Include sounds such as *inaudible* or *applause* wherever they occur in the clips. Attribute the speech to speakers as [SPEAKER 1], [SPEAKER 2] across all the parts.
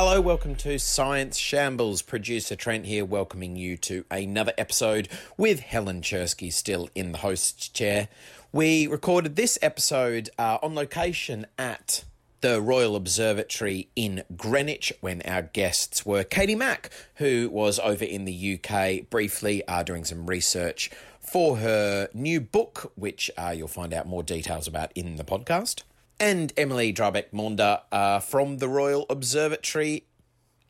[SPEAKER 1] Hello, welcome to Science Shambles. Producer Trent here, welcoming you to another episode with Helen Czerski still in the host's chair. We recorded this episode uh, on location at the Royal Observatory in Greenwich when our guests were Katie Mack, who was over in the UK briefly uh, doing some research for her new book, which uh, you'll find out more details about in the podcast and Emily Drabek Maunder uh, from the Royal Observatory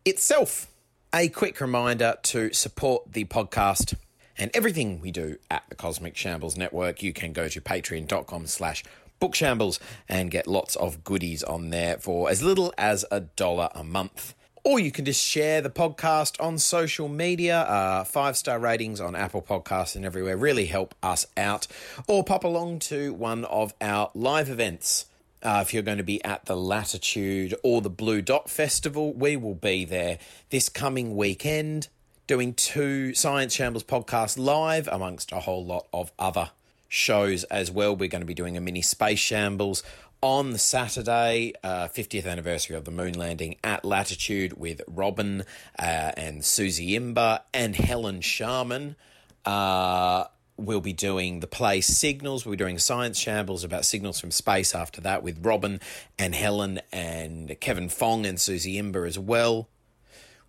[SPEAKER 1] itself. A quick reminder to support the podcast and everything we do at the Cosmic Shambles Network. You can go to patreon.com slash bookshambles and get lots of goodies on there for as little as a dollar a month. Or you can just share the podcast on social media. Uh, five star ratings on Apple Podcasts and everywhere really help us out. Or pop along to one of our live events. Uh, if you're going to be at the Latitude or the Blue Dot Festival, we will be there this coming weekend doing two Science Shambles podcasts live amongst a whole lot of other shows as well. We're going to be doing a mini Space Shambles on the Saturday, uh, 50th anniversary of the moon landing at Latitude with Robin uh, and Susie Imber and Helen Sharman. Uh, we'll be doing the play Signals. We'll be doing Science Shambles about signals from space after that with Robin and Helen and Kevin Fong and Susie Imber as well.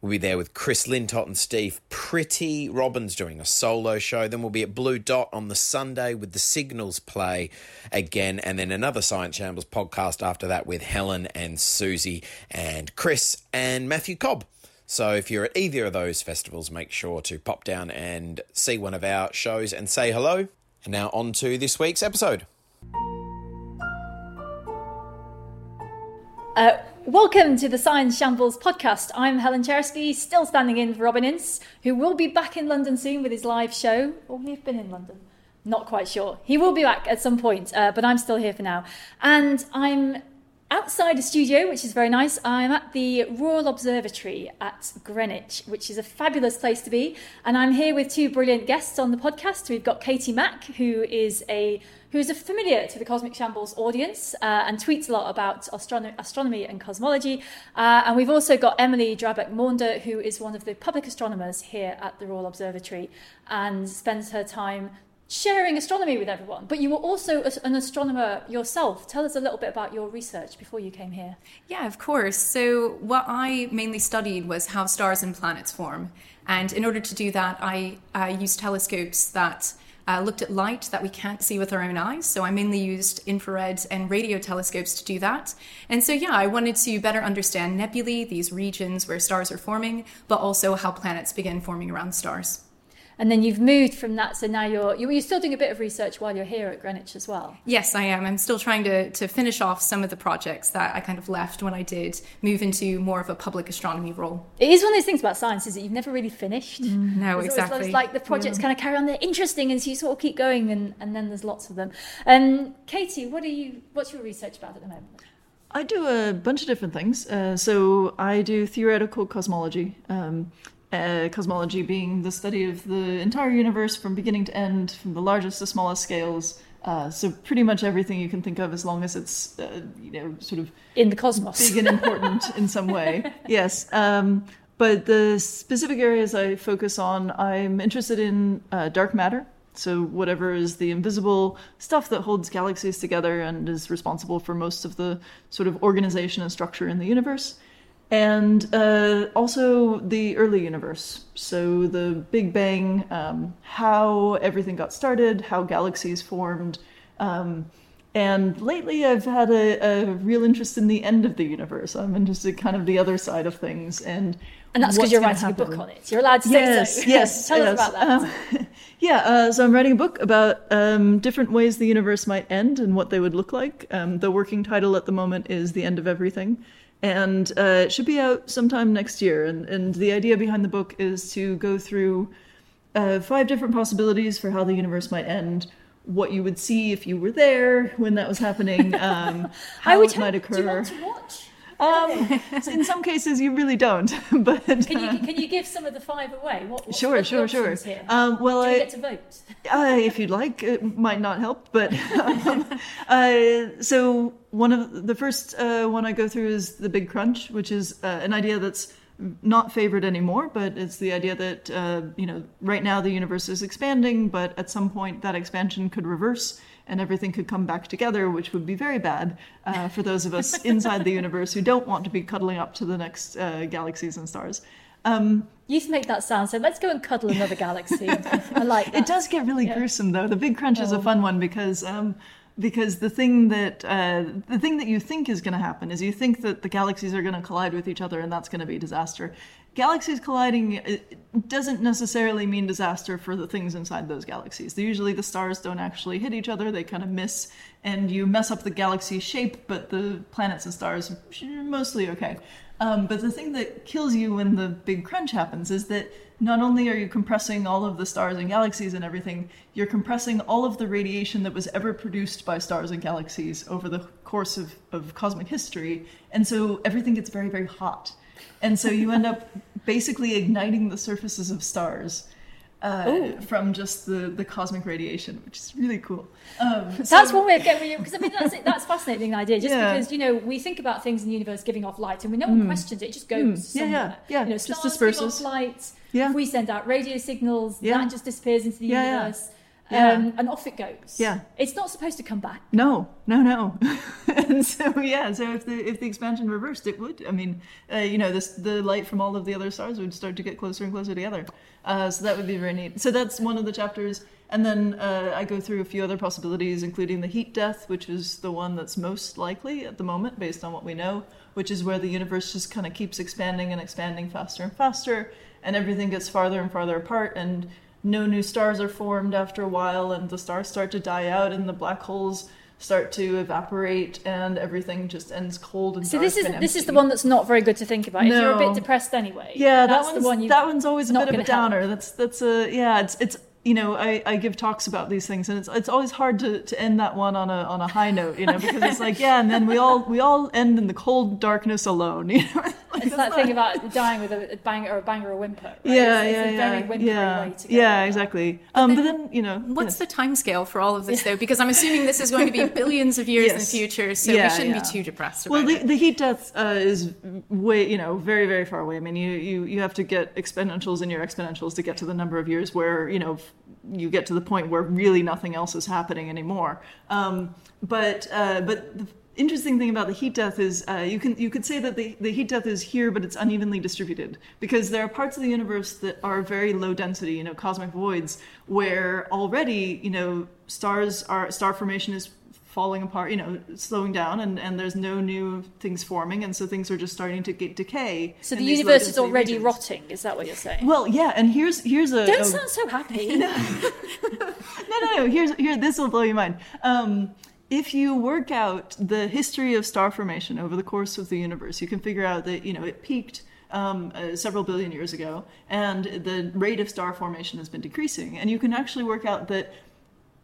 [SPEAKER 1] We'll be there with Chris Lintott and Steve Pretty. Robin's doing a solo show. Then we'll be at Blue Dot on the Sunday with the Signals play again. And then another Science Shambles podcast after that with Helen and Susie and Chris and Matthew Cobb. So if you're at either of those festivals, make sure to pop down and see one of our shows and say hello. And now on to this week's episode.
[SPEAKER 2] Uh, welcome to the Science Shambles podcast. I'm Helen Czerski, still standing in for Robin Ince, who will be back in London soon with his live show. Or we've been in London. Not quite sure. He will be back at some point, uh, but I'm still here for now. And I'm outside a studio, which is very nice. I'm at the Royal Observatory at Greenwich, which is a fabulous place to be. And I'm here with two brilliant guests on the podcast. We've got Katie Mack, who is a who is a familiar to the Cosmic Shambles audience uh, and tweets a lot about astronomy, astronomy and cosmology. Uh, and we've also got Emily Drabek Maunder, who is one of the public astronomers here at the Royal Observatory and spends her time sharing astronomy with everyone. But you were also an astronomer yourself. Tell us a little bit about your research before you came here.
[SPEAKER 3] Yeah, of course. So, what I mainly studied was how stars and planets form. And in order to do that, I uh, used telescopes that uh, looked at light that we can't see with our own eyes. So I mainly used infrared and radio telescopes to do that. And so, yeah, I wanted to better understand nebulae, these regions where stars are forming, but also how planets begin forming around stars
[SPEAKER 2] and then you've moved from that so now you're you're still doing a bit of research while you're here at greenwich as well?
[SPEAKER 3] Yes i am. I'm still trying to, to finish off some of the projects that i kind of left when i did move into more of a public astronomy role.
[SPEAKER 2] It is one of those things about science is that you've never really finished.
[SPEAKER 3] Mm, no
[SPEAKER 2] it's
[SPEAKER 3] exactly.
[SPEAKER 2] it's like the projects yeah. kind of carry on they're interesting and so you sort of keep going and, and then there's lots of them. Um, katie what are you what's your research about at the moment?
[SPEAKER 4] I do a bunch of different things. Uh, so I do theoretical cosmology. Um, uh, cosmology being the study of the entire universe from beginning to end, from the largest to smallest scales. Uh, so pretty much everything you can think of, as long as it's uh, you know sort of
[SPEAKER 2] in the cosmos,
[SPEAKER 4] big and important in some way. *laughs* Yes. Um, but the specific areas I focus on, I'm interested in uh, dark matter. So whatever is the invisible stuff that holds galaxies together and is responsible for most of the sort of organization and structure in the universe and uh, also the early universe. So the Big Bang, um, how everything got started, how galaxies formed. Um, and lately, I've had a, a, real interest in the end of the universe. I'm interested kind of the other side of things, and
[SPEAKER 2] and that's because you're writing happen. a book on it. You're allowed to
[SPEAKER 4] yes,
[SPEAKER 2] say
[SPEAKER 4] so. Yes, *laughs*
[SPEAKER 2] Tell
[SPEAKER 4] yes.
[SPEAKER 2] us about that.
[SPEAKER 4] Um, *laughs* yeah, uh, so I'm writing a book about um, different ways the universe might end and what they would look like. Um, the working title at the moment is "The End of Everything." And uh, it should be out sometime next year. And, and the idea behind the book is to go through uh, five different possibilities for how the universe might end, what you would see if you were there when that was happening, *laughs* um, how
[SPEAKER 2] would
[SPEAKER 4] it might occur.
[SPEAKER 2] Do you want to watch?
[SPEAKER 4] Um, *laughs* in some cases, you really don't. *laughs* but
[SPEAKER 2] Can you can you give some of the five away? What,
[SPEAKER 4] sure, sure, sure.
[SPEAKER 2] Here?
[SPEAKER 4] Um, well,
[SPEAKER 2] Do we
[SPEAKER 4] I,
[SPEAKER 2] get to vote? *laughs*
[SPEAKER 4] uh, if you'd like, it might not help. But um, uh, so one of the first uh, one I go through is the Big Crunch, which is uh, an idea that's not favored anymore, but it's the idea that uh, you know right now the universe is expanding, but at some point that expansion could reverse and everything could come back together, which would be very bad uh, for those of us *laughs* inside the universe who don't want to be cuddling up to the next uh, galaxies and stars. Um,
[SPEAKER 2] You make that sound so. Let's go and cuddle another galaxy. I like *laughs* that.
[SPEAKER 4] it does get really gruesome though. The Big Crunch is a
[SPEAKER 2] Oh.
[SPEAKER 4] fun one because um, because the thing that uh, the thing that you think is going to happen is you think that the galaxies are going to collide with each other and that's going to be disaster. Galaxies colliding doesn't necessarily mean disaster for the things inside those galaxies. Usually the stars don't actually hit each other; they kind of miss, and you mess up the galaxy shape, but the planets and stars mostly okay. Um, but the thing that kills you when the big crunch happens is that not only are you compressing all of the stars and galaxies and everything, you're compressing all of the radiation that was ever produced by stars and galaxies over the course of, of cosmic history. And so everything gets very, very hot. And so you end up basically igniting the surfaces of stars. Uh, from just the, the cosmic radiation, which is really cool. Um,
[SPEAKER 2] That's
[SPEAKER 4] so-
[SPEAKER 2] one way of getting because I mean that's that's fascinating idea. Just
[SPEAKER 4] Yeah.
[SPEAKER 2] because you know we think about things in the universe giving off light, and we no one questions it; it just goes
[SPEAKER 4] Mm. Yeah, yeah,
[SPEAKER 2] somewhere.
[SPEAKER 4] yeah,
[SPEAKER 2] You know,
[SPEAKER 4] just
[SPEAKER 2] stars give off
[SPEAKER 4] disperses.
[SPEAKER 2] light.
[SPEAKER 4] Yeah.
[SPEAKER 2] If we send out radio signals,
[SPEAKER 4] Yeah.
[SPEAKER 2] that just disappears into the
[SPEAKER 4] Yeah, yeah.
[SPEAKER 2] universe,
[SPEAKER 4] Yeah.
[SPEAKER 2] Um, and off it goes.
[SPEAKER 4] Yeah.
[SPEAKER 2] it's not supposed to come back.
[SPEAKER 4] No, no, no. *laughs* and so yeah, so if the if the expansion reversed, it would. I mean, uh, you know, this the light from all of the other stars would start to get closer and closer together. Uh, so that would be very neat. So that's one of the chapters, and then uh, I go through a few other possibilities, including the heat death, which is the one that's most likely at the moment, based on what we know, which is where the universe just kind of keeps expanding and expanding faster and faster, and everything gets farther and farther apart, and no new stars are formed after a while, and the stars start to die out, and the black holes start to evaporate, and everything just ends cold and
[SPEAKER 2] So this is this is the one that's not very good to think about. If you're a bit depressed anyway,
[SPEAKER 4] Yeah,
[SPEAKER 2] that's
[SPEAKER 4] that
[SPEAKER 2] the
[SPEAKER 4] one's
[SPEAKER 2] one. You,
[SPEAKER 4] that one's always a bit of a
[SPEAKER 2] gonna help.
[SPEAKER 4] downer. That's that's a yeah. It's it's you know I, I give talks about these things and it's it's always hard to, to end that one on a on a high note. You know because it's like yeah, and then we all we all end in the cold darkness alone. You know. *laughs* Like,
[SPEAKER 2] It's
[SPEAKER 4] that's
[SPEAKER 2] that thing about dying with a, a bang or a bang or a whimper. Right?
[SPEAKER 4] Yeah,
[SPEAKER 2] it's,
[SPEAKER 4] yeah,
[SPEAKER 2] it's a
[SPEAKER 4] yeah,
[SPEAKER 2] very
[SPEAKER 4] yeah,
[SPEAKER 2] way to go.
[SPEAKER 4] yeah,
[SPEAKER 2] about that.
[SPEAKER 4] exactly. Um, but then you know,
[SPEAKER 3] What's
[SPEAKER 4] yes.
[SPEAKER 3] the timescale for all of this, though? Because I'm assuming this is going to be *laughs* billions of years in the future, so
[SPEAKER 4] Yeah,
[SPEAKER 3] we shouldn't
[SPEAKER 4] yeah.
[SPEAKER 3] be too depressed about
[SPEAKER 4] Well, the,
[SPEAKER 3] it.
[SPEAKER 4] the heat death uh, is way, you know, very, very far away. I mean, you, you, you have to get exponentials in your exponentials to get to the number of years where, you know, f- you get to the point where really nothing else is happening anymore. Um, but, uh, but the interesting thing about the heat death is uh, you can you could say that the, the heat death is here, but it's unevenly distributed because there are parts of the universe that are very low density, you know, cosmic voids, where already, you know, stars are star formation is falling apart, you know, slowing down, and, and there's no new things forming, and so things are just starting to get decay.
[SPEAKER 2] So the universe is already
[SPEAKER 4] regions.
[SPEAKER 2] rotting. Is that what you're saying?
[SPEAKER 4] Well, yeah, and here's here's a,
[SPEAKER 2] Don't
[SPEAKER 4] a-
[SPEAKER 2] sound so happy. *laughs*
[SPEAKER 4] no, no, no. Here's here. This will blow your mind. Um, if you work out the history of star formation over the course of the universe, you can figure out that you know it peaked um, uh, several billion years ago, and the rate of star formation has been decreasing. And you can actually work out that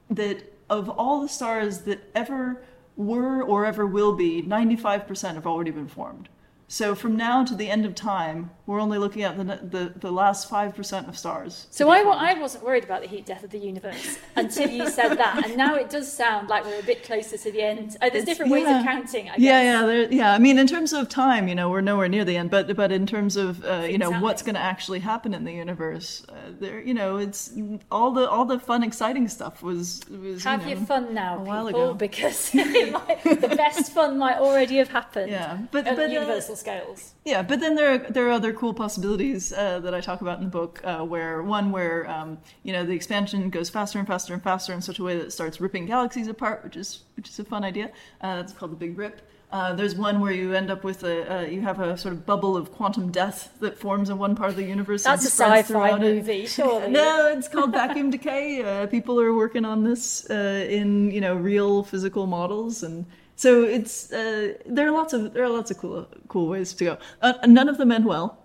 [SPEAKER 4] that of all the stars that ever were or ever will be, 95% have already been formed. So from now to the end of time, we're only looking at the the, the last 5% of stars.
[SPEAKER 2] So I. I wasn't worried about the heat death of the universe *laughs* until you said that, and now it does sound like we're a bit closer to the end. Oh, there's
[SPEAKER 4] It's-
[SPEAKER 2] different ways
[SPEAKER 4] yeah.
[SPEAKER 2] of counting. I guess.
[SPEAKER 4] Yeah, yeah, there, yeah. I mean, in terms of time, you know, we're nowhere near the end. But but in terms of uh, you know
[SPEAKER 2] Exactly.
[SPEAKER 4] what's going to actually happen in the universe, uh, there, you know, it's all the all the fun, exciting stuff was was.
[SPEAKER 2] Have
[SPEAKER 4] you
[SPEAKER 2] your fun now,
[SPEAKER 4] a while
[SPEAKER 2] people,
[SPEAKER 4] ago.
[SPEAKER 2] because *laughs* might, the best fun might already have happened.
[SPEAKER 4] Yeah, but- but, uh,
[SPEAKER 2] universal scales.
[SPEAKER 4] Yeah, but then there are, there are other cool possibilities uh, that I talk about in the book. Uh, where one where um, you know the expansion goes faster and faster and faster in such a way that it starts ripping galaxies apart, which is which is a fun idea. Uh, that's called the Big Rip. Uh, there's one where you end up with a uh, you have a sort of bubble of quantum death that forms in one part of the universe. and
[SPEAKER 2] That's a sci-fi
[SPEAKER 4] throughout it.
[SPEAKER 2] movie, surely. *laughs*
[SPEAKER 4] No, it's called vacuum decay. Uh, people are working on this uh, in you know real physical models, and so it's uh, there are lots of there are lots of cool cool ways to go. Uh, none of them end well.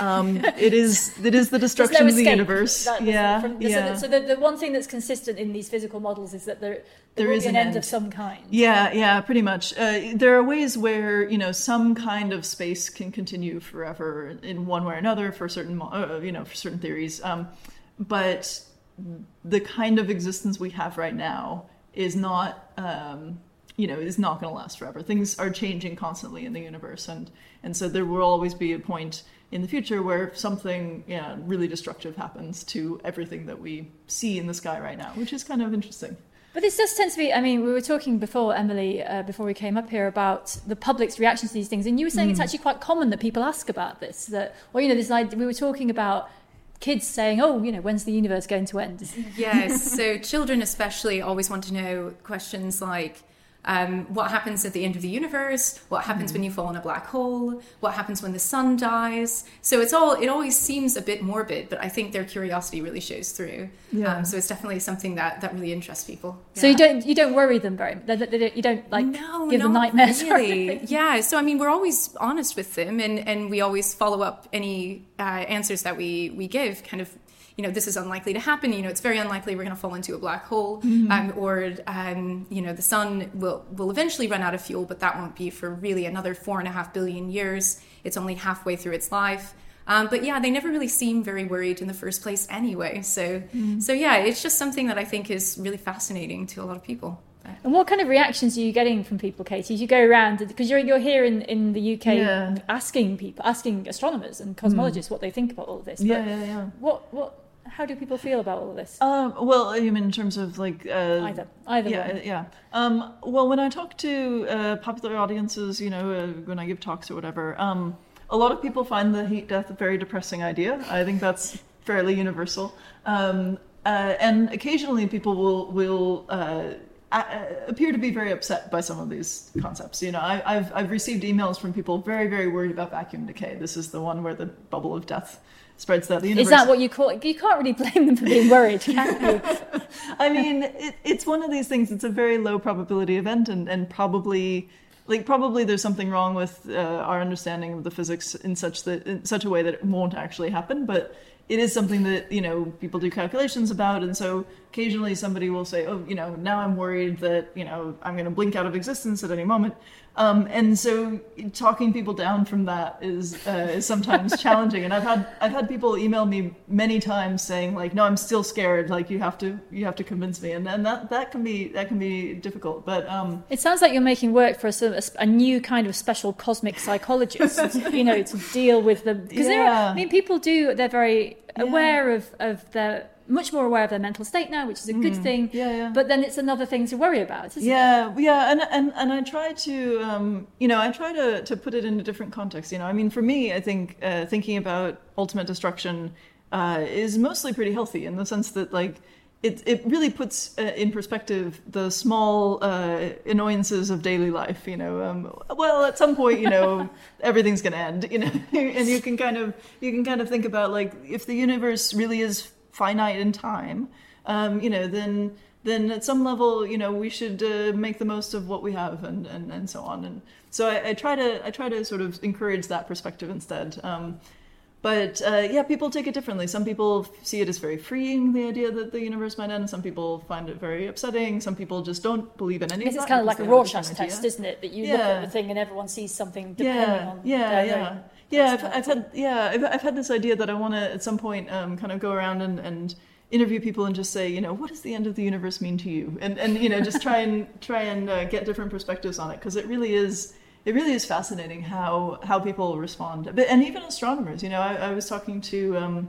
[SPEAKER 4] Um, *laughs* it is it is the destruction
[SPEAKER 2] no
[SPEAKER 4] of the universe.
[SPEAKER 2] That-
[SPEAKER 4] yeah,
[SPEAKER 2] from-
[SPEAKER 4] yeah.
[SPEAKER 2] So, the, so the, the one thing that's consistent in these physical models is that there, there,
[SPEAKER 4] There
[SPEAKER 2] will
[SPEAKER 4] is
[SPEAKER 2] be an end,
[SPEAKER 4] end.
[SPEAKER 2] of some kind.
[SPEAKER 4] Yeah, yeah, pretty much. Uh, there are ways where you know some kind of space can continue forever in one way or another for certain, uh, you know, for certain theories. Um, but the kind of existence we have right now is not, um, you know, is not going to last forever. Things are changing constantly in the universe, and and so there will always be a point in the future where something yeah, really destructive happens to everything that we see in the sky right now, which is kind of interesting.
[SPEAKER 2] But this does tend to be, I mean, we were talking before, Emily, uh, before we came up here about the public's reaction to these things. And you were saying it's actually quite common that people ask about this. That, well, you know, this idea, we were talking about kids saying, oh, you know, when's the universe going to end?
[SPEAKER 3] Yes, so children especially always want to know questions like um, what happens at the end of the universe? What happens when you fall in a black hole? What happens when the sun dies? So it's all it always seems a bit morbid, but I think their curiosity really shows through.
[SPEAKER 4] Yeah.
[SPEAKER 3] Um, so it's definitely something that that really interests people.
[SPEAKER 2] So you don't you don't worry them very they, they, they- you don't like
[SPEAKER 3] no,
[SPEAKER 2] give them nightmares. *laughs*
[SPEAKER 3] Really. yeah. So I mean, we're always honest with them, and and we always follow up any uh, answers that we we give. Kind of, you know, this is unlikely to happen. You know, it's very unlikely we're going to fall into a black hole, um, or um, you know, the sun will will eventually run out of fuel, but that won't be for really another four and a half billion years. It's only halfway through its life. Um, but yeah, they never really seem very worried in the first place anyway. So, so yeah, it's just something that I think is really fascinating to a lot of people.
[SPEAKER 2] And what kind of reactions are you getting from people, Katie? As you go around, because you're you're here in, in the UK
[SPEAKER 4] Yeah.
[SPEAKER 2] asking people, asking astronomers and cosmologists what they think about all of this. But
[SPEAKER 4] Yeah, yeah, yeah.
[SPEAKER 2] What what? How do people feel about all of this?
[SPEAKER 4] Um, well, you mean in terms of like uh,
[SPEAKER 2] either either
[SPEAKER 4] Yeah,
[SPEAKER 2] one.
[SPEAKER 4] yeah. Um, well, when I talk to uh, popular audiences, you know, uh, when I give talks or whatever, um, a lot of people find the heat death a very depressing idea. I think that's fairly universal. Um, uh, and occasionally, people will will. Uh, appear to be very upset by some of these concepts. You know, I, I've I've received emails from people very very worried about vacuum decay. This is the one where the bubble of death spreads throughout the universe.
[SPEAKER 2] Is that what you call it? You can't really blame them for being worried, can you? *laughs*
[SPEAKER 4] I mean, it, it's one of these things. It's a very low probability event, and, and probably, like, probably there's something wrong with uh, our understanding of the physics in such that in such a way that it won't actually happen. But it is something that you know people do calculations about, and so occasionally somebody will say, "Oh, you know, now I'm worried that you know I'm going to blink out of existence at any moment." Um, and so talking people down from that is uh, is sometimes *laughs* challenging. And I've had I've had people email me many times saying like, "No, I'm still scared. Like you have to you have to convince me." And and that that can be that can be difficult. But um,
[SPEAKER 2] It sounds like you're making work for a, a, a new kind of special cosmic psychologist, *laughs* you know, to deal with the because
[SPEAKER 4] Yeah.
[SPEAKER 2] I mean, people do they're very aware of of their much more aware of their mental state now, which is a good thing.
[SPEAKER 4] Mm. yeah, yeah.
[SPEAKER 2] But then it's another thing to worry about, isn't it?
[SPEAKER 4] Yeah, yeah, and and and I try to, um, you know, I try to to put it in a different context. You know, I mean, for me, I think uh, thinking about ultimate destruction uh, is mostly pretty healthy in the sense that like. It, it really puts uh, in perspective the small uh, annoyances of daily life. You know, um, well, at some point, you know, *laughs* everything's going to end. You know, *laughs* and you can kind of you can kind of think about like if the universe really is finite in time, um, you know, then then at some level, you know, we should uh, make the most of what we have and, and, and so on. And so I, I try to I try to sort of encourage that perspective instead. Um, but uh, yeah, people take it differently. Some people see it as very freeing, the idea that the universe might end. Some people find it very upsetting. Some people just don't believe in any
[SPEAKER 2] it's kind of like a Rorschach test, isn't it? That you look at
[SPEAKER 4] Yeah.
[SPEAKER 2] the thing and everyone sees something depending
[SPEAKER 4] yeah,
[SPEAKER 2] on
[SPEAKER 4] yeah,
[SPEAKER 2] their
[SPEAKER 4] yeah,
[SPEAKER 2] own
[SPEAKER 4] yeah. I've, I've had yeah, I've, I've had this idea that I want to at some point um, kind of go around and, and interview people and just say, you know, what does the end of the universe mean to you? And and you know, just try and try and uh, get different perspectives on it because it really is. It really is fascinating how, how people respond, but, and even astronomers. You know, I, I was talking to um,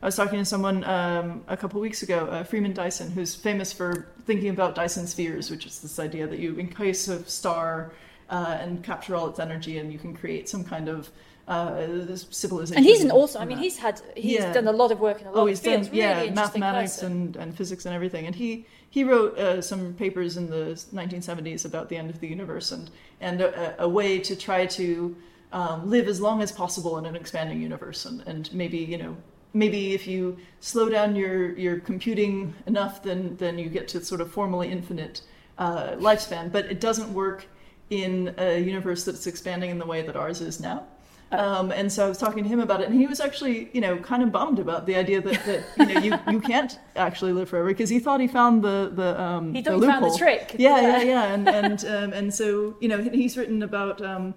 [SPEAKER 4] I was talking to someone um, a couple weeks ago, uh, Freeman Dyson, who's famous for thinking about Dyson spheres, which is this idea that you encase a star uh, and capture all its energy, and you can create some kind of uh, civilization.
[SPEAKER 2] And he's an also. I mean,
[SPEAKER 4] that.
[SPEAKER 2] he's had he's
[SPEAKER 4] Yeah.
[SPEAKER 2] done a lot of work in a lot
[SPEAKER 4] Oh,
[SPEAKER 2] of
[SPEAKER 4] he's
[SPEAKER 2] fields.
[SPEAKER 4] done
[SPEAKER 2] really
[SPEAKER 4] yeah, mathematics
[SPEAKER 2] person.
[SPEAKER 4] and, and physics and everything. And he he wrote uh, some papers in the 1970s about the end of the universe and and a, a way to try to um, live as long as possible in an expanding universe. And, and maybe you know maybe if you slow down your your computing enough, then then you get to sort of formally infinite uh, lifespan. But it doesn't work in a universe that's expanding in the way that ours is now. Um, and so I was talking to him about it, and he was actually, you know, kind of bummed about the idea that, that you know you, you can't actually live forever because he thought he found the the um,
[SPEAKER 2] He thought
[SPEAKER 4] the
[SPEAKER 2] he found the trick.
[SPEAKER 4] Yeah,
[SPEAKER 2] Yeah.
[SPEAKER 4] yeah, yeah, and and um, and so you know he's written about. Um,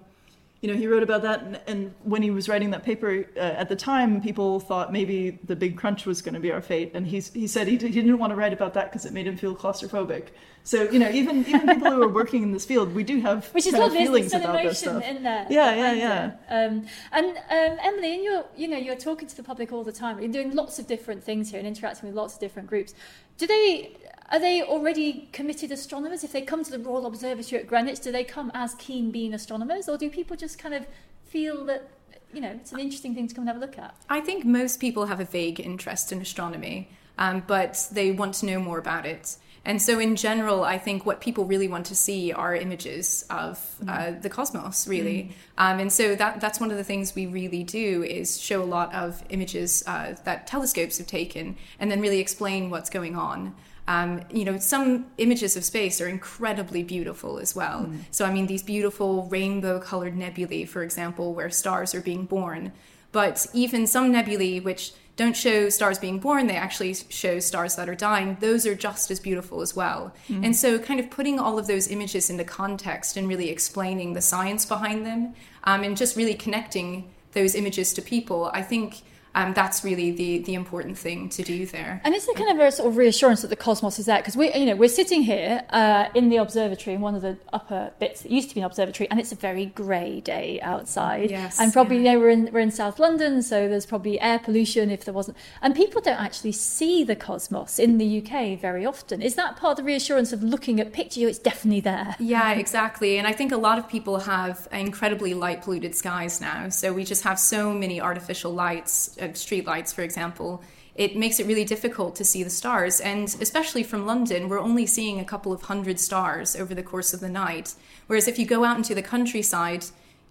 [SPEAKER 4] you know, he wrote about that, and, and when he was writing that paper uh, at the time, people thought maybe the big crunch was going to be our fate, and he's, he said he, d- he didn't want to write about that because it made him feel claustrophobic. So, you know, even even people who are working in this field, we do have
[SPEAKER 2] Which is lovely,
[SPEAKER 4] feelings about this stuff.
[SPEAKER 2] in there.
[SPEAKER 4] Yeah, yeah,
[SPEAKER 2] yeah. Um, and um, Emily, in your, you know, you're talking to the public all the time. You're doing lots of different things here and interacting with lots of different groups. Do they are they already committed astronomers? If they come to the Royal Observatory at Greenwich, do they come as keen being astronomers, or do people just kind of feel that you know it's an interesting thing to come and have a look at?
[SPEAKER 3] I think most people have a vague interest in astronomy, um, but they want to know more about it. And so, in general, I think what people really want to see are images of uh, the cosmos, really. Um, and so that that's one of the things we really do is show a lot of images uh, that telescopes have taken, and then really explain what's going on. Um, you know, some images of space are incredibly beautiful as well. So, I mean, these beautiful rainbow colored nebulae, for example, where stars are being born. But even some nebulae, which don't show stars being born, they actually show stars that are dying, those are just as beautiful as well. And so, kind of putting all of those images into context and really explaining the science behind them um, and just really connecting those images to people, I think. Um, that's really the, the important thing to do there.
[SPEAKER 2] And it's a kind of a sort of reassurance that the cosmos is there because we, you know, we're sitting here uh, in the observatory in one of the upper bits that used to be an observatory, and it's a very grey day outside.
[SPEAKER 3] Yes,
[SPEAKER 2] and probably
[SPEAKER 3] yeah.
[SPEAKER 2] you know we're in we're in South London, so there's probably air pollution if there wasn't. And people don't actually see the cosmos in the UK very often. Is that part of the reassurance of looking at picture? It's definitely there.
[SPEAKER 3] Yeah, *laughs* exactly. And I think a lot of people have incredibly light polluted skies now. So we just have so many artificial lights, uh, street lights, for example. It makes it really difficult to see the stars. And especially from London, we're only seeing a couple of hundred stars over the course of the night. Whereas if you go out into the countryside,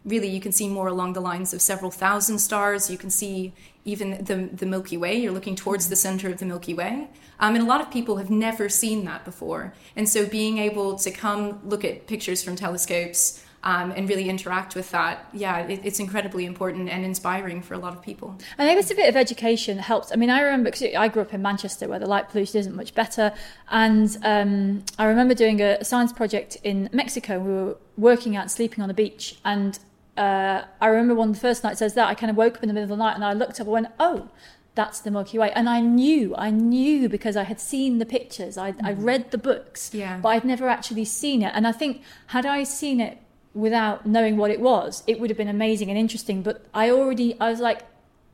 [SPEAKER 3] really you can see more along the lines of several thousand stars. You can see even the, the Milky Way. You're looking towards the center of the Milky Way. Um, and a lot of people have never seen that before. And so being able to come look at pictures from telescopes um, and really interact with that, yeah, it, it's incredibly important and inspiring for a lot of people.
[SPEAKER 2] I I it's a bit of education that helps. I mean, I remember because I grew up in Manchester where the light pollution isn't much better. And um, I remember doing a science project in Mexico. We were working out sleeping on the beach. And uh, I remember one of the first nights I was there, I kind of woke up in the middle of the night and I looked up and went, oh, that's the Milky Way. And I knew, I knew because I had seen the pictures, I, I read the books,
[SPEAKER 3] Yeah.
[SPEAKER 2] but I'd never actually seen it. And I think, had I seen it without knowing what it was, it would have been amazing and interesting. But I already, I was like,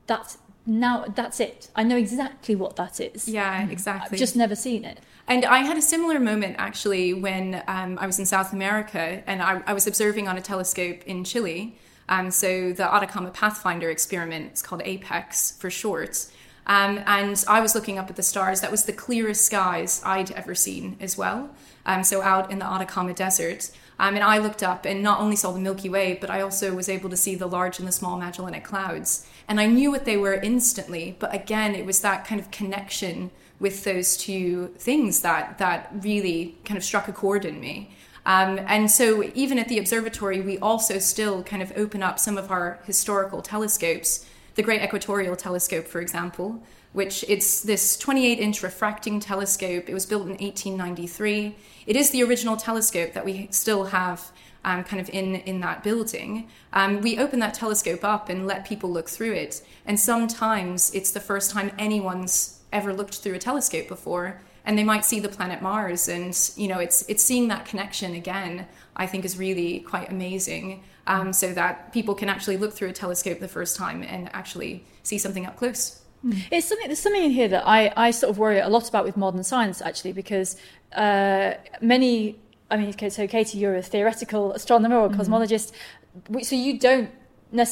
[SPEAKER 2] that's now, that's it. I know exactly what that is.
[SPEAKER 3] Yeah, exactly.
[SPEAKER 2] I've just never seen it.
[SPEAKER 3] And I had a similar moment actually when um, I was in South America and I, I was observing on a telescope in Chile. Um, so the Atacama Pathfinder experiment, it's called APEX for short. Um, and I was looking up at the stars. That was the clearest skies I'd ever seen as well. Um, so out in the Atacama Desert. Um, and I looked up and not only saw the Milky Way, but I also was able to see the large and the small Magellanic Clouds. And I knew what they were instantly. But again, it was that kind of connection with those two things that that really kind of struck a chord in me. Um, and so, even at the observatory, we also still kind of open up some of our historical telescopes. The Great Equatorial Telescope, for example, which it's this 28-inch refracting telescope. It was built in 1893. It is the original telescope that we still have um, kind of in in that building. Um, we open that telescope up and let people look through it. And sometimes it's the first time anyone's ever looked through a telescope before and they might see the planet Mars and you know it's it's seeing that connection again I think is really quite amazing um, so that people can actually look through a telescope the first time and actually see something up close
[SPEAKER 2] It's something. There's something in here that I, I sort of worry a lot about with modern science, actually, because uh, many. I mean, okay, so Katie, you're a theoretical astronomer or cosmologist, w- so you don't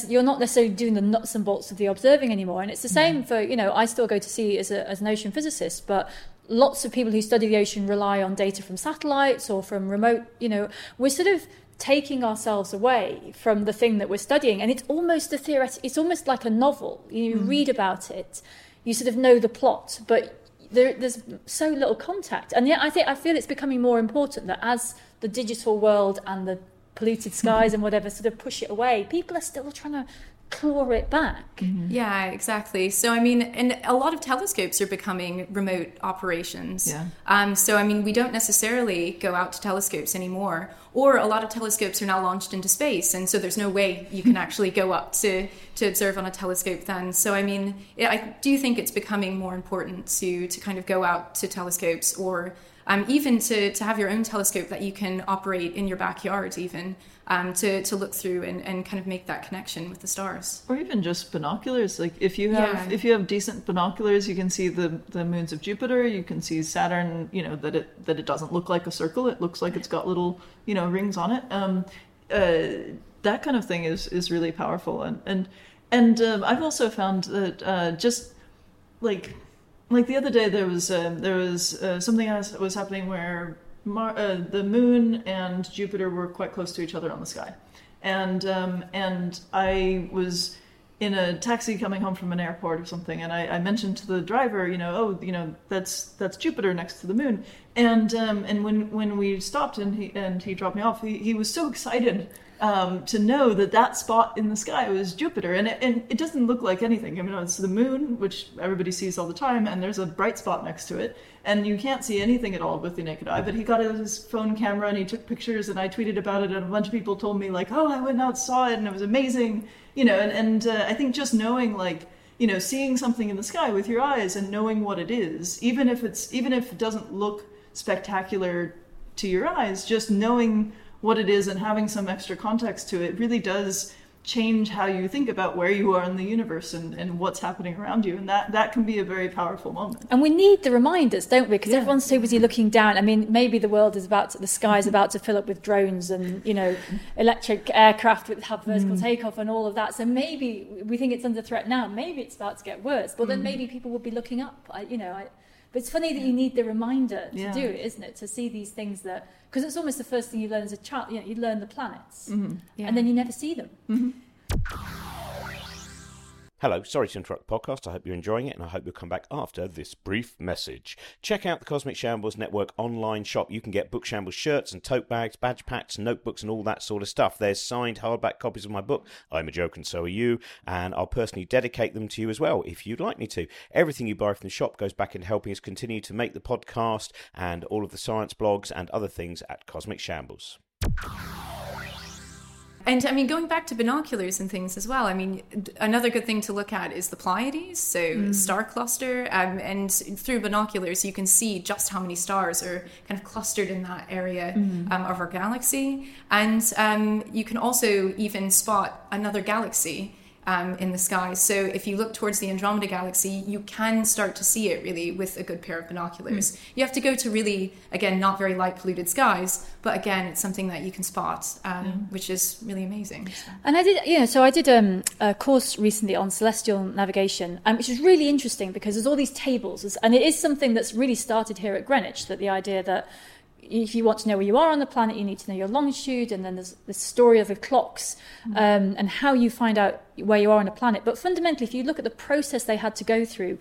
[SPEAKER 2] you're not necessarily doing the nuts and bolts of the observing anymore, and it's the same for you know. I still go to sea as, a, as an ocean physicist, but lots of people who study the ocean rely on data from satellites or from remote. You know, we're sort of taking ourselves away from the thing that we're studying. And it's almost a theoretic it's almost like a novel. You hmm. read about it you sort of know the plot but there, there's so little contact. And yet i think i feel it's becoming more important that as the digital world and the polluted *laughs* skies and whatever sort of push it away. People are still trying to claw it back.
[SPEAKER 3] Yeah, exactly. So, I mean, and a lot of telescopes are becoming remote operations.
[SPEAKER 4] Yeah.
[SPEAKER 3] Um, so, I mean, we don't necessarily go out to telescopes anymore, or a lot of telescopes are now launched into space, and so there's no way you can actually go up to to observe on a telescope then. So, I mean, yeah, I do think it's becoming more important to to kind of go out to telescopes, or um, even to to have your own telescope that you can operate in your backyard, even. Um, to, to look through and, and kind of make that connection with the stars.
[SPEAKER 4] Or even just binoculars. Like if you have
[SPEAKER 3] Yeah.
[SPEAKER 4] if you have decent binoculars, you can see the the moons of Jupiter. You can see Saturn. You know that it that it doesn't look like a circle. It looks like it's got little you know rings on it. Um, uh, that kind of thing is is really powerful. And and and um, I've also found that uh, just like like the other day there was um, there was uh, something else that was happening where Mar- uh, the moon and Jupiter were quite close to each other on the sky, and um, and I was in a taxi coming home from an airport or something, and I, I mentioned to the driver, you know, oh, you know, that's that's Jupiter next to the moon, and um, and when when we stopped and he and he dropped me off, he, he was so excited um, to know that that spot in the sky was Jupiter, and it, and it doesn't look like anything. I mean, it's the moon, which everybody sees all the time, and there's a bright spot next to it, and you can't see anything at all with the naked eye. But he got his phone camera and he took pictures, and I tweeted about it, and a bunch of people told me like, "Oh, I went out saw it, and it was amazing," you know. And and uh, I think just knowing like you know seeing something in the sky with your eyes and knowing what it is, even if it's even if it doesn't look spectacular to your eyes, just knowing what it is and having some extra context to it really does change how you think about where you are in the universe and, and what's happening around you and that that can be a very powerful moment
[SPEAKER 2] And we need the reminders, don't we? Because
[SPEAKER 4] Yeah.
[SPEAKER 2] everyone's so busy looking down. I mean, maybe the world is about to, the sky is about to fill up with drones and you know, electric aircraft with have vertical mm. takeoff and all of that. So maybe we think it's under threat now. Maybe it's about to get worse. But then mm. maybe people will be looking up. I, you know, I, but it's funny that you need the reminder to
[SPEAKER 4] Yeah.
[SPEAKER 2] do it, isn't it? To see these things that because it's almost the first thing you learn as a child. You know, you learn the planets,
[SPEAKER 3] Yeah.
[SPEAKER 2] and then you never see them. Mm-hmm.
[SPEAKER 5] Hello, sorry to interrupt the podcast. I hope you're enjoying it and I hope you'll come back after this brief message. Check out the Cosmic Shambles Network online shop. You can get Book Shambles shirts and tote bags, badge packs, notebooks, and all that sort of stuff. There's signed hardback copies of my book, I'm a Joke and So Are You, and I'll personally dedicate them to you as well if you'd like me to. Everything you buy from the shop goes back into helping us continue to make the podcast and all of the science blogs and other things at Cosmic Shambles.
[SPEAKER 3] And I mean, going back to binoculars and things as well, I mean, another good thing to look at is the Pleiades, so star cluster. Um, and through binoculars, you can see just how many stars are kind of clustered in that area um, of our galaxy. And um, you can also even spot another galaxy. Um, in the sky. So if you look towards the Andromeda galaxy, you can start to see it really with a good pair of binoculars. You have to go to really, again, not very light polluted skies, but again, it's something that you can spot, um, which is really amazing. So-
[SPEAKER 2] And I did, you know, so I did um, a course recently on celestial navigation, um, which is really interesting because there's all these tables, and it is something that's really started here at Greenwich. That the idea that if you want to know where you are on the planet, you need to know your longitude, and then there's the story of the clocks um, and how you find out where you are on a planet. But fundamentally, if you look at the process they had to go through,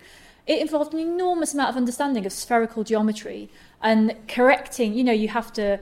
[SPEAKER 2] it involved an enormous amount of understanding of spherical geometry and correcting. You know, you have to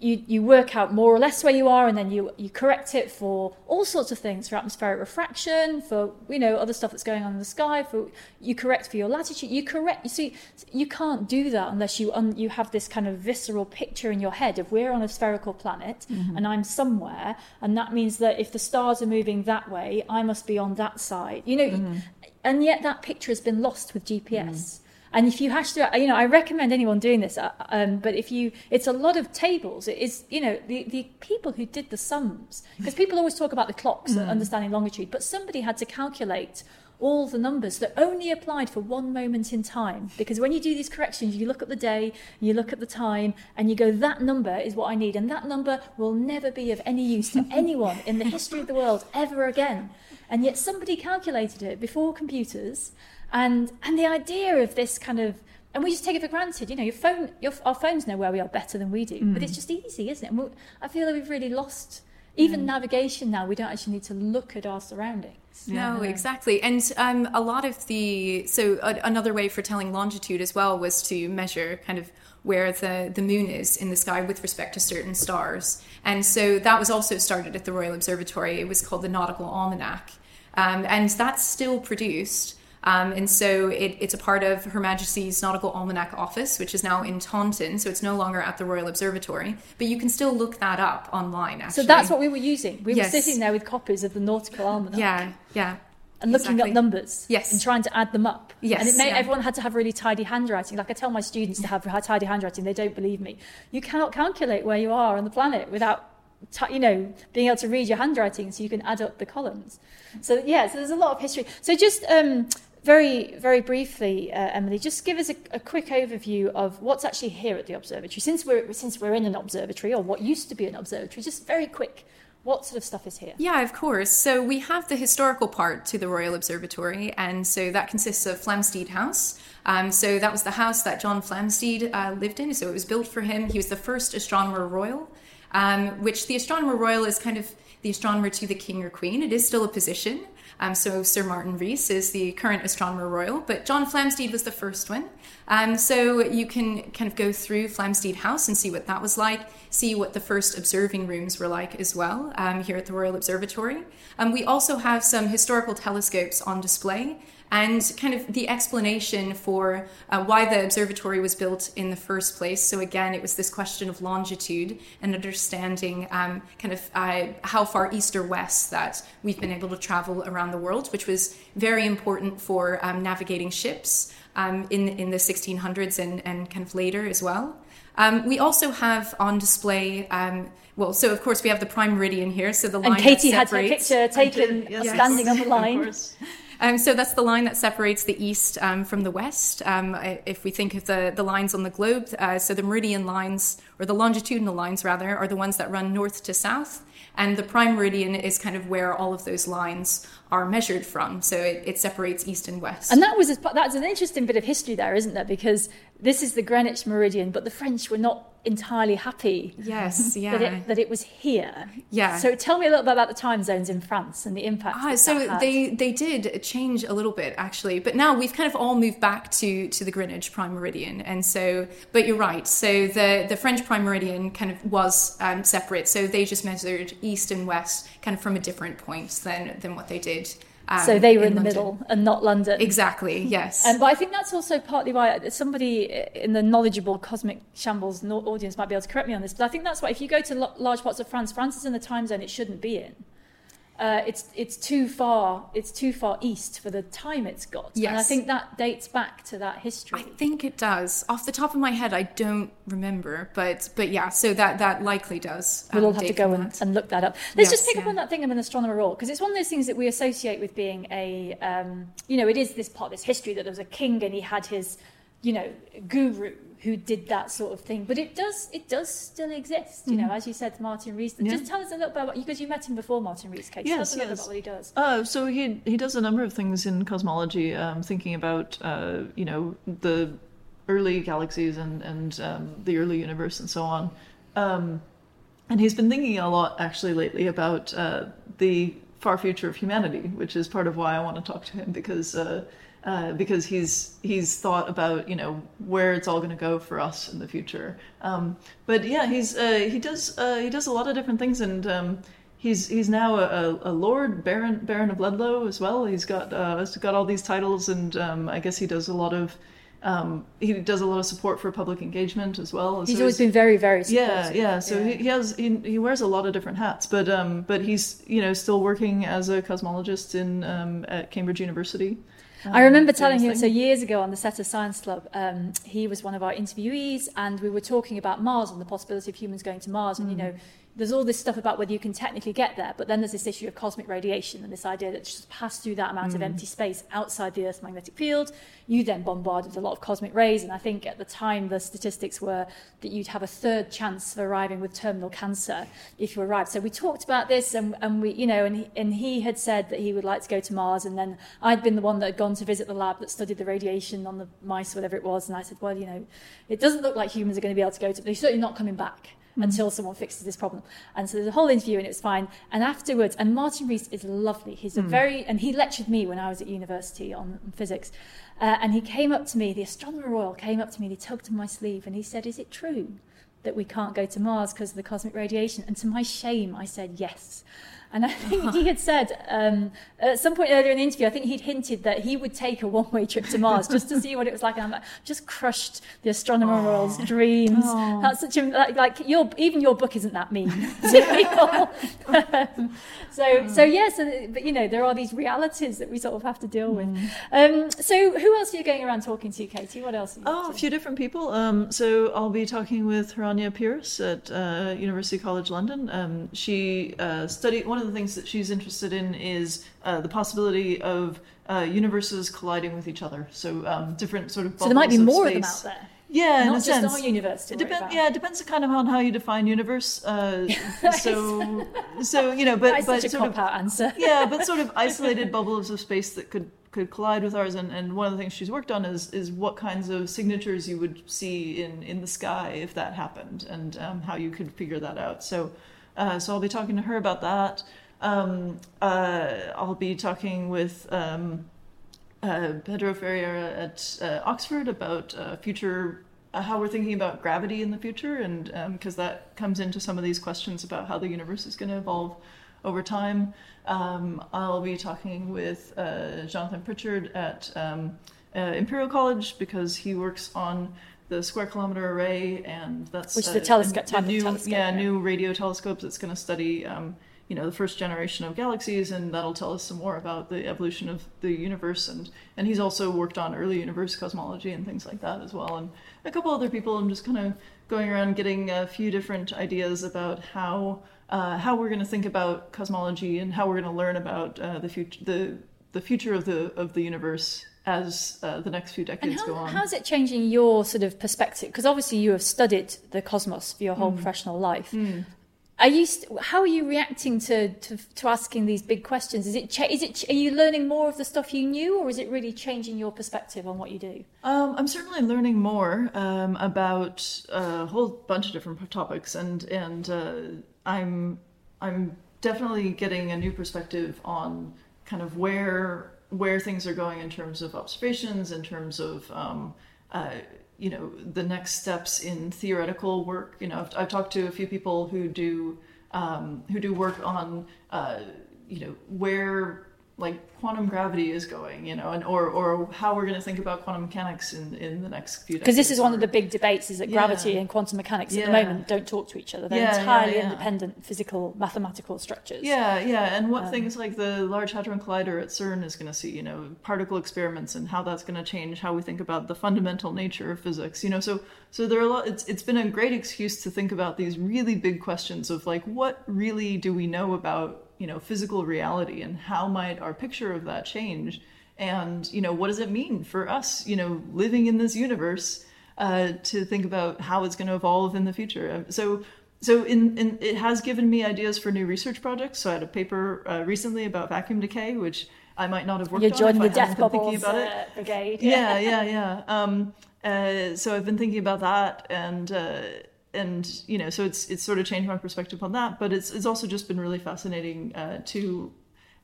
[SPEAKER 2] you, you work out more or less where you are and then you, you correct it for all sorts of things for atmospheric refraction for you know other stuff that's going on in the sky for you correct for your latitude you correct you see you can't do that unless you un, you have this kind of visceral picture in your head of we're on a spherical planet mm-hmm. and I'm somewhere and that means that if the stars are moving that way I must be on that side you know mm-hmm. and yet that picture has been lost with GPS mm-hmm. And if you hash through, you know, I recommend anyone doing this. uh, Um, but if you, it's a lot of tables. It is, you know, the, the people who did the sums, because people always talk about the clocks and understanding longitude, but somebody had to calculate all the numbers that only applied for one moment in time. Because when you do these corrections, you look at the day, you look at the time, and you go, that number is what I need. And that number will never be of any use to *laughs* anyone in the history of the world ever again. And yet somebody calculated it before computers. And, and the idea of this kind of and we just take it for granted. You know, your phone, your, our phones know where we are better than we do, but it's just easy, isn't it? And we, I feel that we've really lost Even navigation now, we don't actually need to look at our surroundings.
[SPEAKER 3] No, exactly. And um, a lot of the so a, another way for telling longitude as well was to measure kind of where the, the moon is in the sky with respect to certain stars. And so that was also started at the Royal Observatory. It was called the Nautical Almanac. Um, and that's still produced. Um, and so it, it's a part of Her Majesty's Nautical Almanac Office, which is now in Taunton. So it's no longer at the Royal Observatory. But you can still look that up online, actually.
[SPEAKER 2] So that's what we were using. We
[SPEAKER 3] Yes.
[SPEAKER 2] were sitting there with copies of the Nautical Almanac.
[SPEAKER 3] Yeah, yeah.
[SPEAKER 2] and looking
[SPEAKER 3] Exactly.
[SPEAKER 2] up numbers
[SPEAKER 3] Yes.
[SPEAKER 2] and trying to add them up.
[SPEAKER 3] Yes,
[SPEAKER 2] and it made,
[SPEAKER 3] yeah.
[SPEAKER 2] everyone had to have really tidy handwriting. Like I tell my students to have *laughs* tidy handwriting, they don't believe me. You cannot calculate where you are on the planet without, you know, being able to read your handwriting so you can add up the columns. So yeah, so there's a lot of history. So just um, very, very briefly, uh, Emily, just give us a, a quick overview of what's actually here at the observatory. Since we're since we're in an observatory, or what used to be an observatory, just very quick. What sort of stuff is here?
[SPEAKER 3] Yeah, of course. So we have the historical part to the Royal Observatory, and so that consists of Flamsteed House. Um, so that was the house that John Flamsteed uh, lived in. So it was built for him. He was the first astronomer royal, um, which the astronomer royal is kind of the astronomer to the king or queen. It is still a position. Um, so Sir Martin Rees is the current astronomer royal, but John Flamsteed was the first one. Um, so you can kind of go through Flamsteed House and see what that was like, see what the first observing rooms were like as well um, here at the Royal Observatory. Um, we also have some historical telescopes on display and kind of the explanation for uh, why the observatory was built in the first place. So, again, it was this question of longitude and understanding um, kind of uh, how far east or west that we've been able to travel around the world, which was very important for um, navigating ships um, in, in the 1600s and, and kind of later as well. Um, we also have on display, um, well, so of course we have the prime meridian here. So the line
[SPEAKER 2] And Katie had her picture taken
[SPEAKER 4] Yes, of
[SPEAKER 2] standing on *laughs*
[SPEAKER 4] course,
[SPEAKER 2] the line.
[SPEAKER 3] Um, so that's the line that separates the east um, from the west. Um, if we think of the, the lines on the globe, uh, so the meridian lines, or the longitudinal lines rather, are the ones that run north to south. And the prime meridian is kind of where all of those lines are measured from. So it, it separates east and west.
[SPEAKER 2] And that was a, that's an interesting bit of history there, isn't there? Because this is the Greenwich meridian, but the French were not entirely happy
[SPEAKER 3] yes, yeah. *laughs*
[SPEAKER 2] that it that it was here.
[SPEAKER 3] Yeah.
[SPEAKER 2] So tell me a little bit about the time zones in France and the impact.
[SPEAKER 3] Ah, so they they did change a little bit actually, but now we've kind of all moved back to to the Greenwich prime meridian, and so. But you're right. So the the French prime meridian kind of was um, separate, so they just measured east and west, kind of from a different point than than what they did. Um,
[SPEAKER 2] so they were in, the
[SPEAKER 3] London.
[SPEAKER 2] middle and not London.
[SPEAKER 3] Exactly. Yes.
[SPEAKER 2] Um, but I think that's also partly why somebody in the knowledgeable Cosmic Shambles audience might be able to correct me on this. But I think that's why if you go to lo- large parts of France, France is in the time zone it shouldn't be in. Uh, it's it's too far. It's too far east for the time it's got. Yes. And I think that dates back to that history.
[SPEAKER 3] I think it does. Off the top of my head, I don't remember, but but yeah. So that that likely does.
[SPEAKER 2] We'll all have to go and, and look that up. Let's just
[SPEAKER 3] Yes,
[SPEAKER 2] pick up on that thing of an astronomer role because it's one of those things that we associate with being a, um, you know, it is this part of this history that there was a king and he had his, you know, guru who did that sort of thing. But it does, it does still exist. You know, as you said, Martin Rees.
[SPEAKER 4] Mm-hmm. Yeah.
[SPEAKER 2] Just tell us a little bit about because you met him before, Martin Rees. Kate. tell us
[SPEAKER 4] Yes,
[SPEAKER 2] a little bit
[SPEAKER 4] yes.
[SPEAKER 2] about what he does.
[SPEAKER 4] Uh, so he he does a number of things in cosmology, um, thinking about uh, you know the early galaxies and and um, the early universe and so on. Um, and he's been thinking a lot actually lately about uh, the far future of humanity, which is part of why I want to talk to him because uh, because he's he's thought about you know where it's all going to go for us in the future. Um, but yeah, he's uh, he does uh, he does a lot of different things and. Um, He's he's now a, a, Lord Baron Baron of Ludlow as well. He's got uh, he's got all these titles, and um, I guess he does a lot of um, he does a lot of support for public engagement as well.
[SPEAKER 2] He's
[SPEAKER 4] So
[SPEAKER 2] always been very, very
[SPEAKER 4] yeah,
[SPEAKER 2] supportive.
[SPEAKER 4] yeah. So He, he has he, he wears a lot of different hats, but um, but he's you know still working as a cosmologist in um, at Cambridge University.
[SPEAKER 2] I remember telling him so years ago on the set of Science Club. Um, he was one of our interviewees, and we were talking about Mars and the possibility of humans going to Mars. And you
[SPEAKER 4] Mm.
[SPEAKER 2] know, there's all this stuff about whether you can technically get there, but then there's this issue of cosmic radiation and this idea that just pass through that amount
[SPEAKER 4] Mm.
[SPEAKER 2] of empty space outside the Earth's magnetic field, you then bombard with a lot of cosmic rays. And I think at the time the statistics were that you'd have a third chance of arriving with terminal cancer if you arrived. So we talked about this, and, and we, you know, and he, and he had said that he would like to go to Mars, and then I'd been the one that had gone to visit the lab that studied the radiation on the mice, whatever it was, and I said, well, you know, it doesn't look like humans are going to be able to go to. They're certainly not coming back. Until someone fixes this problem. And so there's a whole interview and it was fine. And afterwards, and Martin Rees is lovely. He's a very, and he lectured me when I was at university on, on physics. Uh, and he came up to me, the astronomer royal came up to me, and he tugged on my sleeve and he said, Is it true that we can't go to Mars because of the cosmic radiation? And to my shame, I said yes. And I think he had said um, at some point earlier in the interview, I think he'd hinted that he would take a one-way trip to Mars just to see what it was like. And I'm like, just crushed the astronomer royal's dreams. That's such a like, like your even your book isn't that mean *laughs* to people. Um, *laughs* so so yeah. So but you know there are these realities that we sort of have to deal with. Um, so who else are you going around talking to, Katie? What else? Are you
[SPEAKER 4] Oh, a few different people. Um, so I'll be talking with Hiranya Peiris at uh, University College London. Um, she uh, studied one of the things that she's interested in is uh, the possibility of uh, universes colliding with each other. So um, different sort of.
[SPEAKER 2] So there might be more of them
[SPEAKER 4] space.
[SPEAKER 2] out there.
[SPEAKER 4] Yeah, in
[SPEAKER 2] Not
[SPEAKER 4] a
[SPEAKER 2] just
[SPEAKER 4] sense.
[SPEAKER 2] our universe to
[SPEAKER 4] It
[SPEAKER 2] worry
[SPEAKER 4] depends.
[SPEAKER 2] about.
[SPEAKER 4] Yeah, it depends kind of on how you define universe. Uh, *laughs* so, so you know, but but
[SPEAKER 2] a
[SPEAKER 4] sort of
[SPEAKER 2] answer. *laughs*
[SPEAKER 4] yeah, but sort of *laughs* isolated bubbles of space that could could collide with ours. And, and one of the things she's worked on is is what kinds of signatures you would see in in the sky if that happened, and um, how you could figure that out. So, uh, so I'll be talking to her about that. Um, uh, I'll be talking with. Um, uh, Pedro Ferreira at uh, Oxford about uh, future, how we're thinking about gravity in the future, and because that comes into some of these questions about how the universe is going to evolve over time. Um, I'll be talking with Jonathan Pritchard at um, Imperial College because he works on the Square Kilometer Array, and that's
[SPEAKER 2] Which is the telescope
[SPEAKER 4] new,
[SPEAKER 2] telescope,
[SPEAKER 4] yeah,
[SPEAKER 2] yeah.
[SPEAKER 4] new radio telescope that's going to study. Um, you know the first generation of galaxies and that'll tell us some more about the evolution of the universe and and he's also worked on early universe cosmology and things like that as well and a couple other people i'm just kind of going around getting a few different ideas about how uh, how we're going to think about cosmology and how we're going to learn about uh, the future the the future of the of the universe as uh, the next few decades go on
[SPEAKER 2] how's it changing your sort of perspective? Because obviously you have studied the cosmos for your
[SPEAKER 4] Mm.
[SPEAKER 2] whole professional life. Are you? St- how are you reacting to, to to asking these big questions? Is it? Cha- is it? ch- Are you learning more of the stuff you knew, or is it really changing your perspective on what you do?
[SPEAKER 4] Um, I'm certainly learning more um, about a whole bunch of different topics, and and uh, I'm I'm definitely getting a new perspective on kind of where where things are going in terms of observations, in terms of um, uh, you know the next steps in theoretical work. You know, I've, I've talked to a few people who do um, who do work on uh, you know where like quantum gravity is going, you know, and or or how we're going to think about quantum mechanics in in the next few. Decades.
[SPEAKER 2] Because this is one of the big debates: is that
[SPEAKER 4] Yeah.
[SPEAKER 2] gravity and quantum mechanics at the moment don't talk to each other. They're
[SPEAKER 4] Yeah, yeah,
[SPEAKER 2] entirely
[SPEAKER 4] yeah.
[SPEAKER 2] independent physical mathematical structures.
[SPEAKER 4] Yeah, yeah, and
[SPEAKER 2] Um,
[SPEAKER 4] what things like the Large Hadron Collider at CERN is going to see, you know, particle experiments and how that's going to change how we think about the fundamental nature of physics. You know, so so there are a lot. It's it's been a great excuse to think about these really big questions of like, what really do we know about you know physical reality, and how might our picture of that change, and you know, what does it mean for us, you know, living in this universe, uh, to think about how it's going to evolve in the future. Um, So so in, in it has given me ideas for new research projects. So I had a paper uh, recently about vacuum decay, which I might not have worked
[SPEAKER 2] You're
[SPEAKER 4] on if
[SPEAKER 2] the
[SPEAKER 4] I
[SPEAKER 2] death
[SPEAKER 4] hadn't been thinking about it.
[SPEAKER 2] uh, brigade.
[SPEAKER 4] Yeah, yeah, yeah. Um, uh, so I've been thinking about that, and uh, and you know, so it's it's sort of changed my perspective on that. But it's it's also just been really fascinating uh, to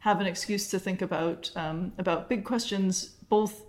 [SPEAKER 4] have an excuse to think about um, about big questions, both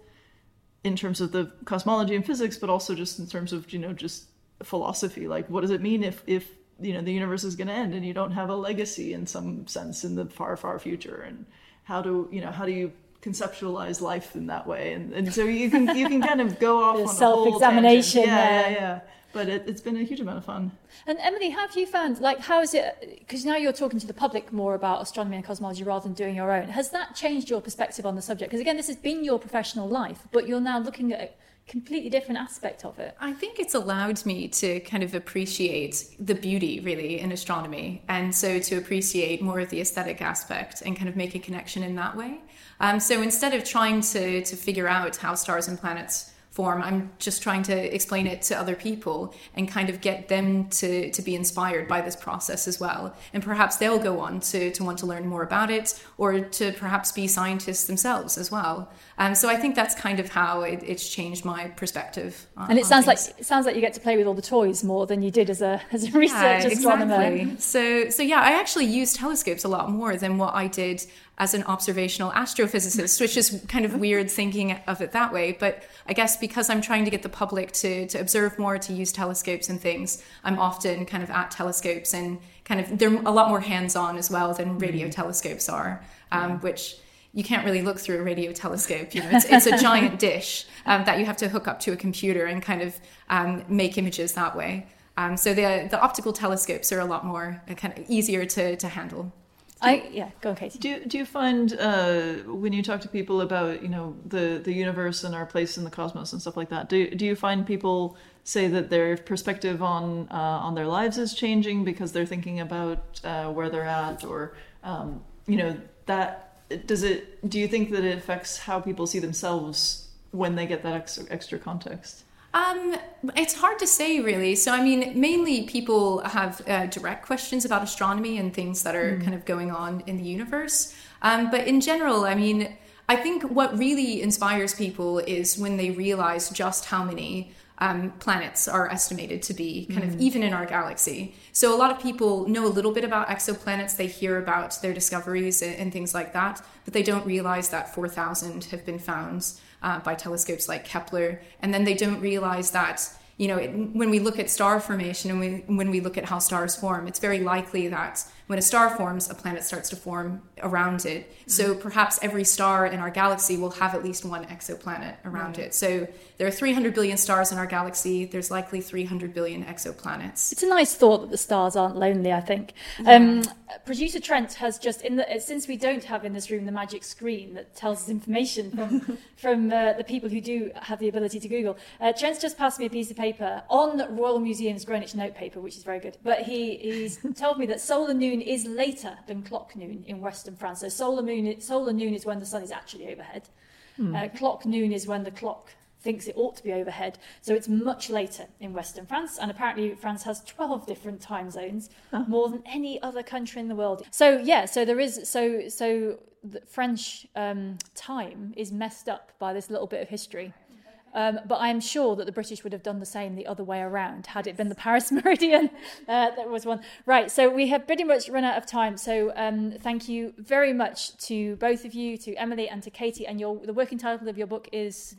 [SPEAKER 4] in terms of the cosmology and physics, but also just in terms of you know just philosophy. Like, what does it mean if if you know the universe is going to end and you don't have a legacy in some sense in the far far future? And how do you know how do you conceptualize life in that way? And and so you can you can kind of go off on a whole
[SPEAKER 2] self-examination.
[SPEAKER 4] Yeah, yeah, yeah. But it, it's been a huge amount of fun.
[SPEAKER 2] And Emily, how have you found, like, how is it, because now you're talking to the public more about astronomy and cosmology rather than doing your own. Has that changed your perspective on the subject? Because again, this has been your professional life, but you're now looking at a completely different aspect of it.
[SPEAKER 3] I think it's allowed me to kind of appreciate the beauty really in astronomy, and so to appreciate more of the aesthetic aspect and kind of make a connection in that way. Um, so instead of trying to to figure out how stars and planets form. I'm just trying to explain it to other people and kind of get them to, to be inspired by this process as well. And perhaps they'll go on to, to want to learn more about it or to perhaps be scientists themselves as well. Um, so I think that's kind of how it, it's changed my perspective. On,
[SPEAKER 2] and it sounds like it sounds like you get to play with all the toys more than you did as a as a *laughs* research
[SPEAKER 3] yeah,
[SPEAKER 2] astronomer.
[SPEAKER 3] Exactly. So so yeah, I actually use telescopes a lot more than what I did as an observational astrophysicist, which is kind of weird thinking of it that way. But I guess because I'm trying to get the public to to observe more, to use telescopes and things, I'm often kind of at telescopes and kind of they're a lot more hands on as well than radio telescopes are, um, which you can't really look through a radio telescope. You know, it's, it's a *laughs* giant dish um, that you have to hook up to a computer and kind of um, make images that way. Um, so the the optical telescopes are a lot more uh, kind of easier to to handle.
[SPEAKER 2] I yeah, go on, Katie.
[SPEAKER 4] Do do you find uh, when you talk to people about you know the the universe and our place in the cosmos and stuff like that? Do do you find people say that their perspective on uh, on their lives is changing because they're thinking about uh, where they're at, or um, you know that does it? Do you think that it affects how people see themselves when they get that extra, extra context?
[SPEAKER 3] Um, it's hard to say, really. So, I mean, mainly people have uh, direct questions about astronomy and things that are mm. kind of going on in the universe. Um, but in general, I mean, I think what really inspires people is when they realize just how many um, planets are estimated to be, kind mm. of even in our galaxy. So a lot of people know a little bit about exoplanets. They hear about their discoveries and, and things like that, but they don't realize that 4,000 have been found uh, by telescopes like Kepler. And then they don't realize that you know, it, when we look at star formation and we, when we look at how stars form, it's very likely that when a star forms, a planet starts to form around it. Mm-hmm. So perhaps every star in our galaxy will have at least one exoplanet around mm-hmm. it. So there are 300 billion stars in our galaxy. There's likely 300 billion exoplanets.
[SPEAKER 2] It's a nice thought that the stars aren't lonely. I think. Yeah. Um, Producer Trent has just in the since we don't have in this room the magic screen that tells us information *laughs* from from uh, the people who do have the ability to Google. Uh, Trent's just passed me a piece of paper on Royal Museum's Greenwich note paper, which is very good. But he he's *laughs* told me that solar noon is later than clock noon in Western France. So solar moon, solar noon is when the sun is actually overhead. Hmm. Uh, clock noon is when the clock thinks it ought to be overhead. So it's much later in Western France, and apparently France has 12 different time zones, huh. more than any other country in the world. So yeah, so there is so so the French um, time is messed up by this little bit of history. Um, but I am sure that the British would have done the same the other way around had it been the Paris *laughs* Meridian uh, that was one. Right, so we have pretty much run out of time. So um, thank you very much to both of you, to Emily and to Katie. And your the working title of your book is.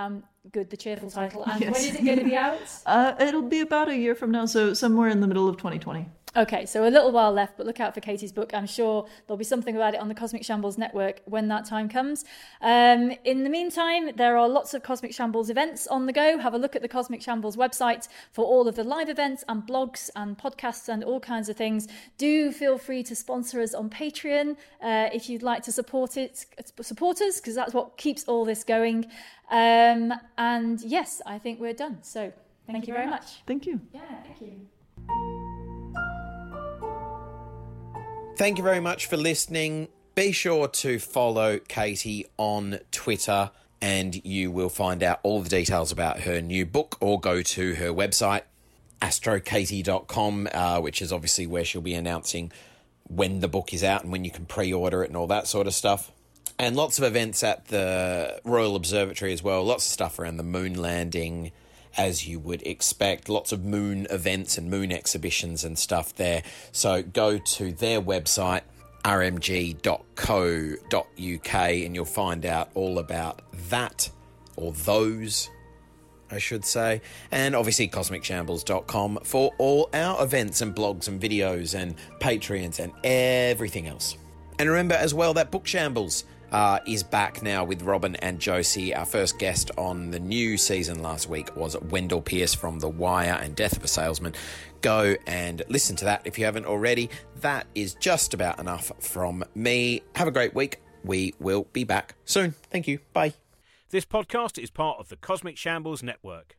[SPEAKER 2] Um, good, the cheerful title. *laughs* And yes. when is it going to be out? *laughs*
[SPEAKER 4] Uh, it'll be about a year from now, so somewhere in the middle of 2020.
[SPEAKER 2] Okay, so a little while left, but look out for Katie's book. I'm sure there'll be something about it on the Cosmic Shambles network when that time comes. Um, in the meantime, there are lots of Cosmic Shambles events on the go. Have a look at the Cosmic Shambles website for all of the live events and blogs and podcasts and all kinds of things. Do feel free to sponsor us on Patreon uh, if you'd like to support it, support us, because that's what keeps all this going. Um, and yes, I think we're done. So thank, thank you, you very much. much.
[SPEAKER 4] Thank you.
[SPEAKER 2] Yeah, thank you.
[SPEAKER 1] Thank you very much for listening. Be sure to follow Katie on Twitter and you will find out all the details about her new book or go to her website, astrokatie.com, uh, which is obviously where she'll be announcing when the book is out and when you can pre order it and all that sort of stuff. And lots of events at the Royal Observatory as well, lots of stuff around the moon landing as you would expect. Lots of moon events and moon exhibitions and stuff there. So go to their website, rmg.co.uk, and you'll find out all about that or those. I should say, and obviously cosmicshambles.com for all our events and blogs and videos and Patreons and everything else. And remember as well that Book Shambles uh, is back now with Robin and Josie. Our first guest on the new season last week was Wendell Pierce from The Wire and Death of a Salesman. Go and listen to that if you haven't already. That is just about enough from me. Have a great week. We will be back soon. Thank you. Bye.
[SPEAKER 5] This podcast is part of the Cosmic Shambles Network.